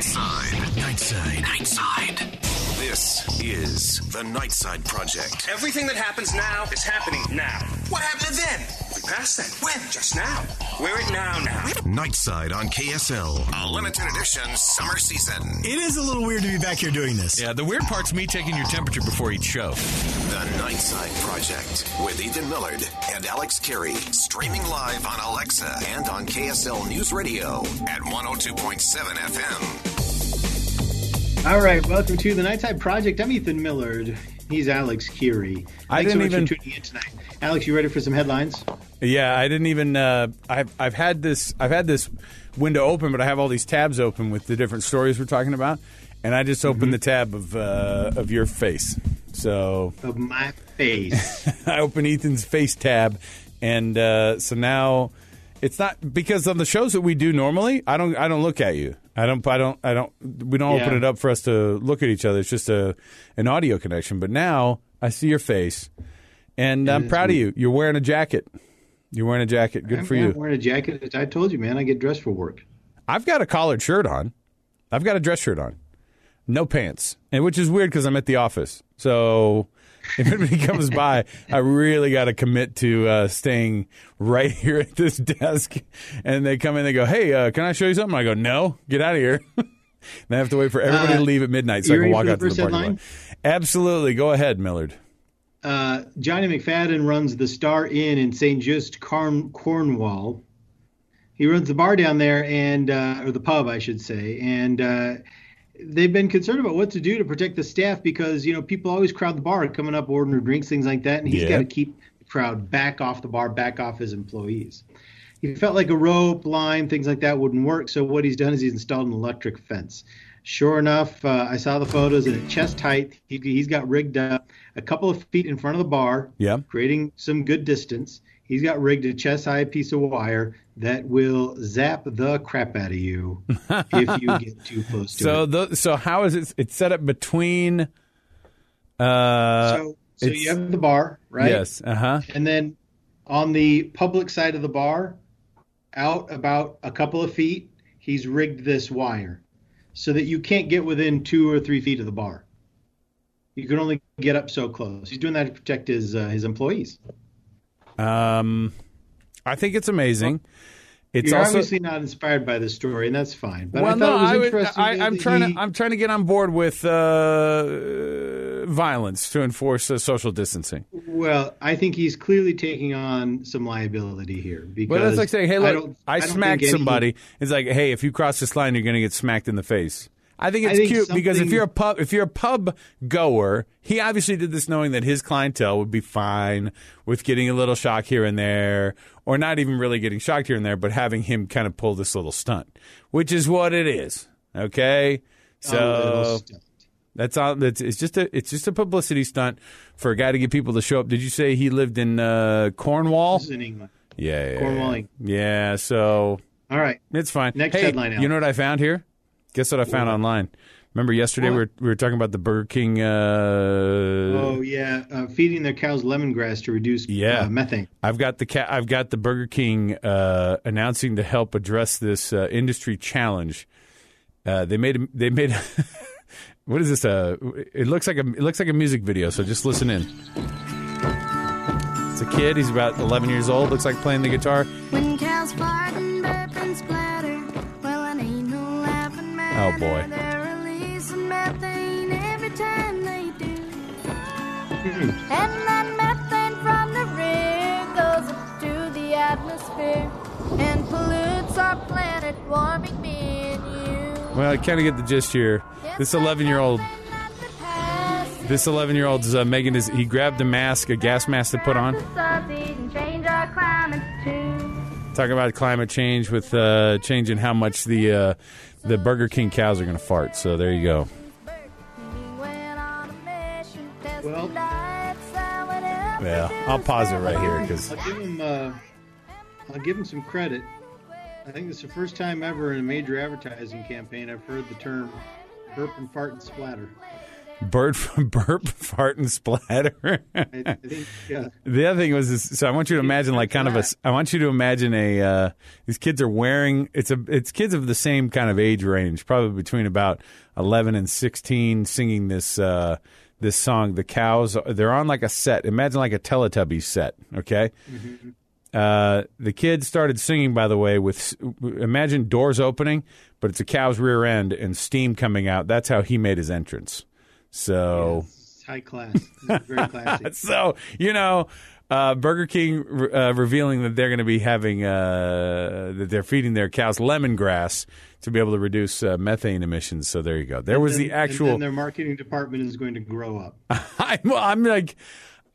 Nightside. Nightside. Nightside. This is the Nightside Project. Everything that happens now is happening now. What happened to then? We passed that. When? Just now. We're it now now. Nightside on KSL. A limited edition summer season. It is a little weird to be back here doing this. Yeah, the weird part's me taking your temperature before each show. The Nightside Project with Ethan Millard and Alex Kirry. Streaming live on Alexa and on KSL News Radio at 102.7 FM. All right, welcome to the Nightside Project. I'm Ethan Millard. He's Alex Kirry. I Thanks didn't so much even- for tuning in tonight. Alex, you ready for some headlines? Yeah, I didn't even. Uh, I've I've had this. I've had this window open, but I have all these tabs open with the different stories we're talking about, and I just opened the tab of uh, of your face. So Of my face. I open Ethan's face tab, and uh, so now it's not because on the shows that we do normally, I don't I don't look at you. I don't I don't I don't we don't Yeah. open it up for us to look at each other. It's just a an audio connection. But now I see your face, and I'm proud of you. You're wearing a jacket. You're wearing a jacket. Good I'm, for I'm you. wearing a jacket. I told you, man. I get dressed for work. I've got a collared shirt on. I've got a dress shirt on. No pants. And which is weird because I'm at the office. So if anybody comes by, I really got to commit to uh, staying right here at this desk. And they come in, they go, "Hey, uh, can I show you something?" I go, "No, get out of here." then I have to wait for everybody Uh, to leave at midnight so I can walk out to the lot. Absolutely, go ahead, Millard. Uh, Johnny McFadden runs the Star Inn in St. Just, Carn- Cornwall. He runs the bar down there, and uh, or the pub, I should say, and uh, they've been concerned about what to do to protect the staff because you know people always crowd the bar, coming up, ordering drinks, things like that, and he's Yeah. got to keep the crowd back off the bar, back off his employees. He felt like a rope, line, things like that wouldn't work. So what he's done is he's installed an electric fence. Sure enough, uh, I saw the photos, and at chest height, he, he's got rigged up a couple of feet in front of the bar, Yeah. creating some good distance. He's got rigged a chest high piece of wire that will zap the crap out of you if you get too close to So, it. the, so how is it? It's set up between. Uh, So, so you have the bar, right? Yes. Uh huh. And then on the public side of the bar, out about a couple of feet, he's rigged this wire so that you can't get within two or three feet of the bar. You can only get up so close. He's doing that to protect his uh, his employees. Um, I think it's amazing. It's You're also obviously not inspired by the story, and that's fine. But well, I thought no, it was I would, interesting. I, I'm trying he- to I'm trying to get on board with uh, violence to enforce uh, social distancing. Well, I think he's clearly taking on some liability here because But that's like saying, "Hey, I look, don't- I, don't smacked think any- somebody." It's like, "Hey, if you cross this line, you're going to get smacked in the face." I think I it's think cute because if you're a pub, if you're a pub goer, he obviously did this knowing that his clientele would be fine with getting a little shock here and there, or not even really getting shocked here and there, but having him kind of pull this little stunt, which is what it is. Okay, so that's all. That's it's just a it's just a publicity stunt for a guy to get people to show up. Did you say he lived in uh, Cornwall? In England. Yeah, yeah, Cornwall. yeah. Yeah, so All right. it's fine. Next hey, headline, You know what I found here? Guess what I found online? Remember yesterday we were, we were talking about the Burger King. Uh, Oh yeah, uh, feeding their cows lemongrass to reduce Yeah. uh, methane. I've got the ca- I've got the Burger King uh, announcing to help address this uh, industry challenge. Uh, they made a- they made what is this? Uh, it looks like a it looks like a music video. So just listen in. It's a kid. He's about 11 years old. Looks like playing the guitar. When cows fart and you. Well, I kind of get the gist here. This 11 year old This 11 year old is uh, making his. He grabbed a mask, a gas mask to put on. Change our climate too. Talking about climate change with uh, changing how much the uh, the Burger King cows are going to fart. So there you go. Well, Yeah, I'll pause it right here because I'll give him. Uh, I'll give him some credit. I think it's the first time ever in a major advertising campaign I've heard the term "burp and fart and splatter." Bird, from burp, fart, and splatter. I, think uh, The other thing was, this, so I want you to imagine like kind of a, I want you to imagine a, uh, these kids are wearing, it's a, it's kids of the same kind of age range, probably between about 11 and 16 singing this, uh, this song, The Cows. They're on like a set. Imagine like a Teletubbies set. Okay. Uh, the kids started singing, by the way, with imagine doors opening, but it's a cow's rear end and steam coming out. That's how he made his entrance. So, high class. Very classy. so you know, uh, Burger King uh, revealing that they're going to be having uh, that they're feeding their cows lemongrass to be able to reduce uh, methane emissions. So there you go. There was And the then- and actual. their marketing department is going to grow up. I'm, well, I'm like,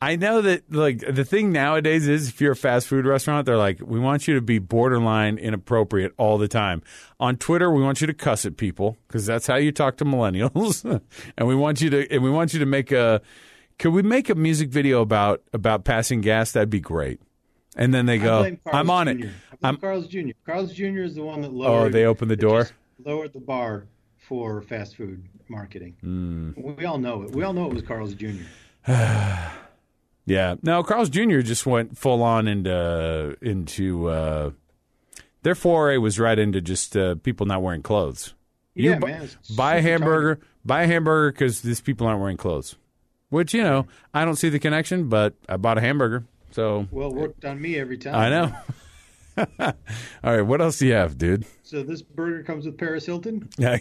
I know that like the thing nowadays is if you're a fast food restaurant, they're like, we want you to be borderline inappropriate all the time. On Twitter, we want you to cuss at people because that's how you talk to millennials, and we want you to and we want you to make a. Could we make a music video about about passing gas? That'd be great. And then they go, I'm on Jr. it. I'm, Carl's Jr. Carl's Jr. is the one that lowered. oh, they opened the door. Lowered the bar for fast food marketing. Hmm. We all know it. We all know it was Carl's Jr. Yeah. Now Carl's Jr. just went full on into into uh, their foray was right into just uh, people not wearing clothes. You Yeah, bu- man, buy a hamburger, buy a hamburger because these people aren't wearing clothes. Which you know, I don't see the connection, but I bought a hamburger, so Well, it worked on me every time. I know. All right, what else do you have, dude? So this burger comes with Paris Hilton. Yeah.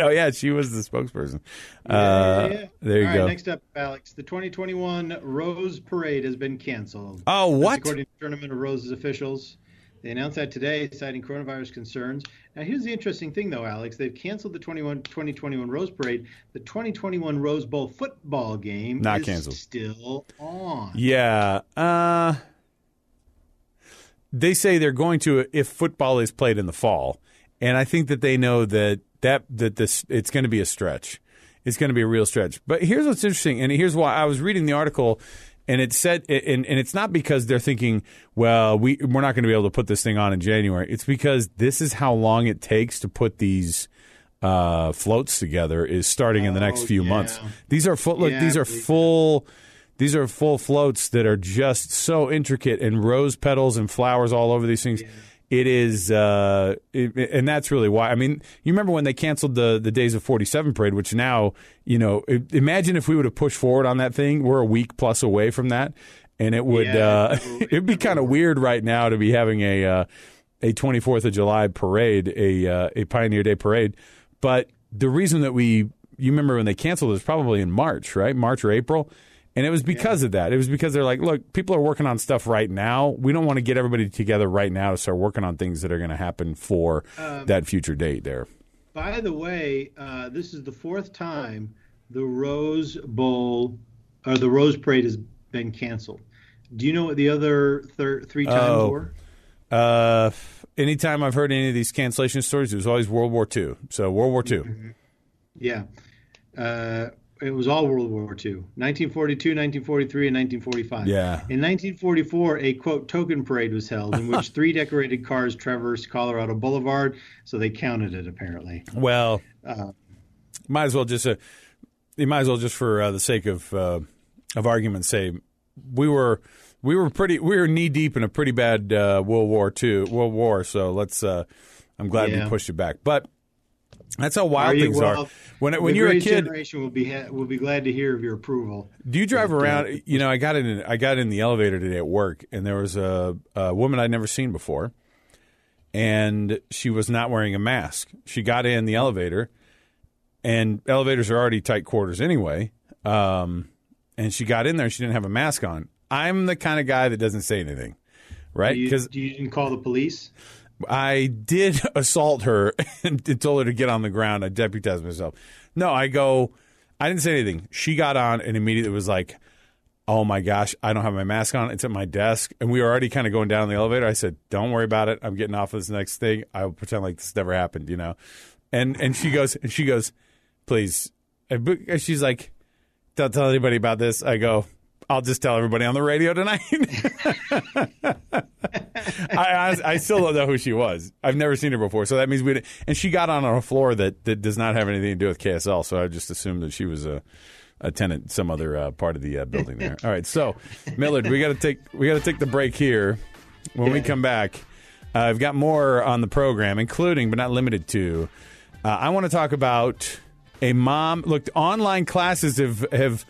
Oh yeah, she was the spokesperson. Yeah, uh, yeah, yeah. There you All go. right, next up, Alex. The 2021 Rose Parade has been canceled. Oh, That's what? according to Tournament of Roses officials. They announced that today, citing coronavirus concerns. Now, here's the interesting thing, though, Alex. They've canceled the 21, 2021 Rose Parade. The 2021 Rose Bowl football game Not is canceled. still on. Yeah. Uh, they say they're going to if football is played in the fall, and I think that they know that that that this it's going to be a stretch. It's going to be a real stretch. But here's what's interesting, and here's why I was reading the article, and it said, and, and it's not because they're thinking, well, we we're not going to be able to put this thing on in January. It's because this is how long it takes to put these uh, floats together. Is starting in the next Oh, few yeah. months. These are full. Look, Yeah, these are believe that. These are full floats that are just so intricate and rose petals and flowers all over these things. It is, uh, it, and that's really why. I mean, you remember when they canceled the the Days of Forty Seven parade, which now, you know, imagine if we would have pushed forward on that thing. We're a week plus away from that, and it would, Yeah, uh, it'd be kind of weird right now to be having a uh, a Twenty Fourth of July parade, a uh, a Pioneer Day parade. But the reason that we, you remember when they canceled it was probably in March, right? March or April. And it was because of that. It was because they're like, look, people are working on stuff right now. We don't want to get everybody together right now to start working on things that are going to happen for Um, that future date there. By the way, uh, this is the fourth time the Rose Bowl or the Rose Parade has been canceled. Do you know what the other thir- three times Oh. were? Uh, anytime I've heard any of these cancellation stories, it was always World War II. So World War II. Yeah. Uh, it was all World War II 1942, 1943, and 1945. Yeah. In 1944, a quote token parade was held in which three decorated cars traversed Colorado Boulevard, so they counted it apparently. Well, might as well just uh, you might as well just for uh, the sake of uh, of argument say we were we were pretty we were knee deep in a pretty bad uh, World War II World War. So let's. Uh, I'm glad Yeah. we pushed it back, but that's how wild Are things well, are. When when you're a kid, generation will be ha- will be glad to hear of your approval. do you drive around? You know, I got in. I got in the elevator today at work, and there was a, a woman I'd never seen before, and she was not wearing a mask. She got in the elevator, and elevators are already tight quarters anyway. Um, and she got in there, and she didn't have a mask on. I'm the kind of guy that doesn't say anything, right? Do you, Because you didn't call the police? I did assault her and told her to get on the ground. I deputized myself. No, I go, I didn't say anything. She got on and immediately was like, oh my gosh, I don't have my mask on. It's at my desk. And we were already kind of going down the elevator. I said, don't worry about it. I'm getting off of this next thing. I'll pretend like this never happened, you know? And, and she goes, and she goes, please. And she's like, don't tell anybody about this. I go, I'll just tell everybody on the radio tonight. I, I, still don't know who she was. I've never seen her before, so that means we. And she got on a floor that, that does not have anything to do with KSL, so I just assumed that she was a, a tenant, some other uh, part of the uh, building there. All right, so Millard, we got to take we got to take the break here. When we come back, uh, I've got more on the program, including but not limited to. Uh, I want to talk about a mom. Look, online classes have have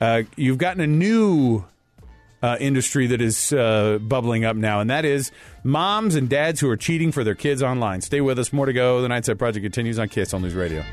uh, you've gotten a new uh, industry that is uh, bubbling up now, and that is moms and dads who are cheating for their kids online. Stay with us. More to go. The Nightside Project continues on KSL News Radio.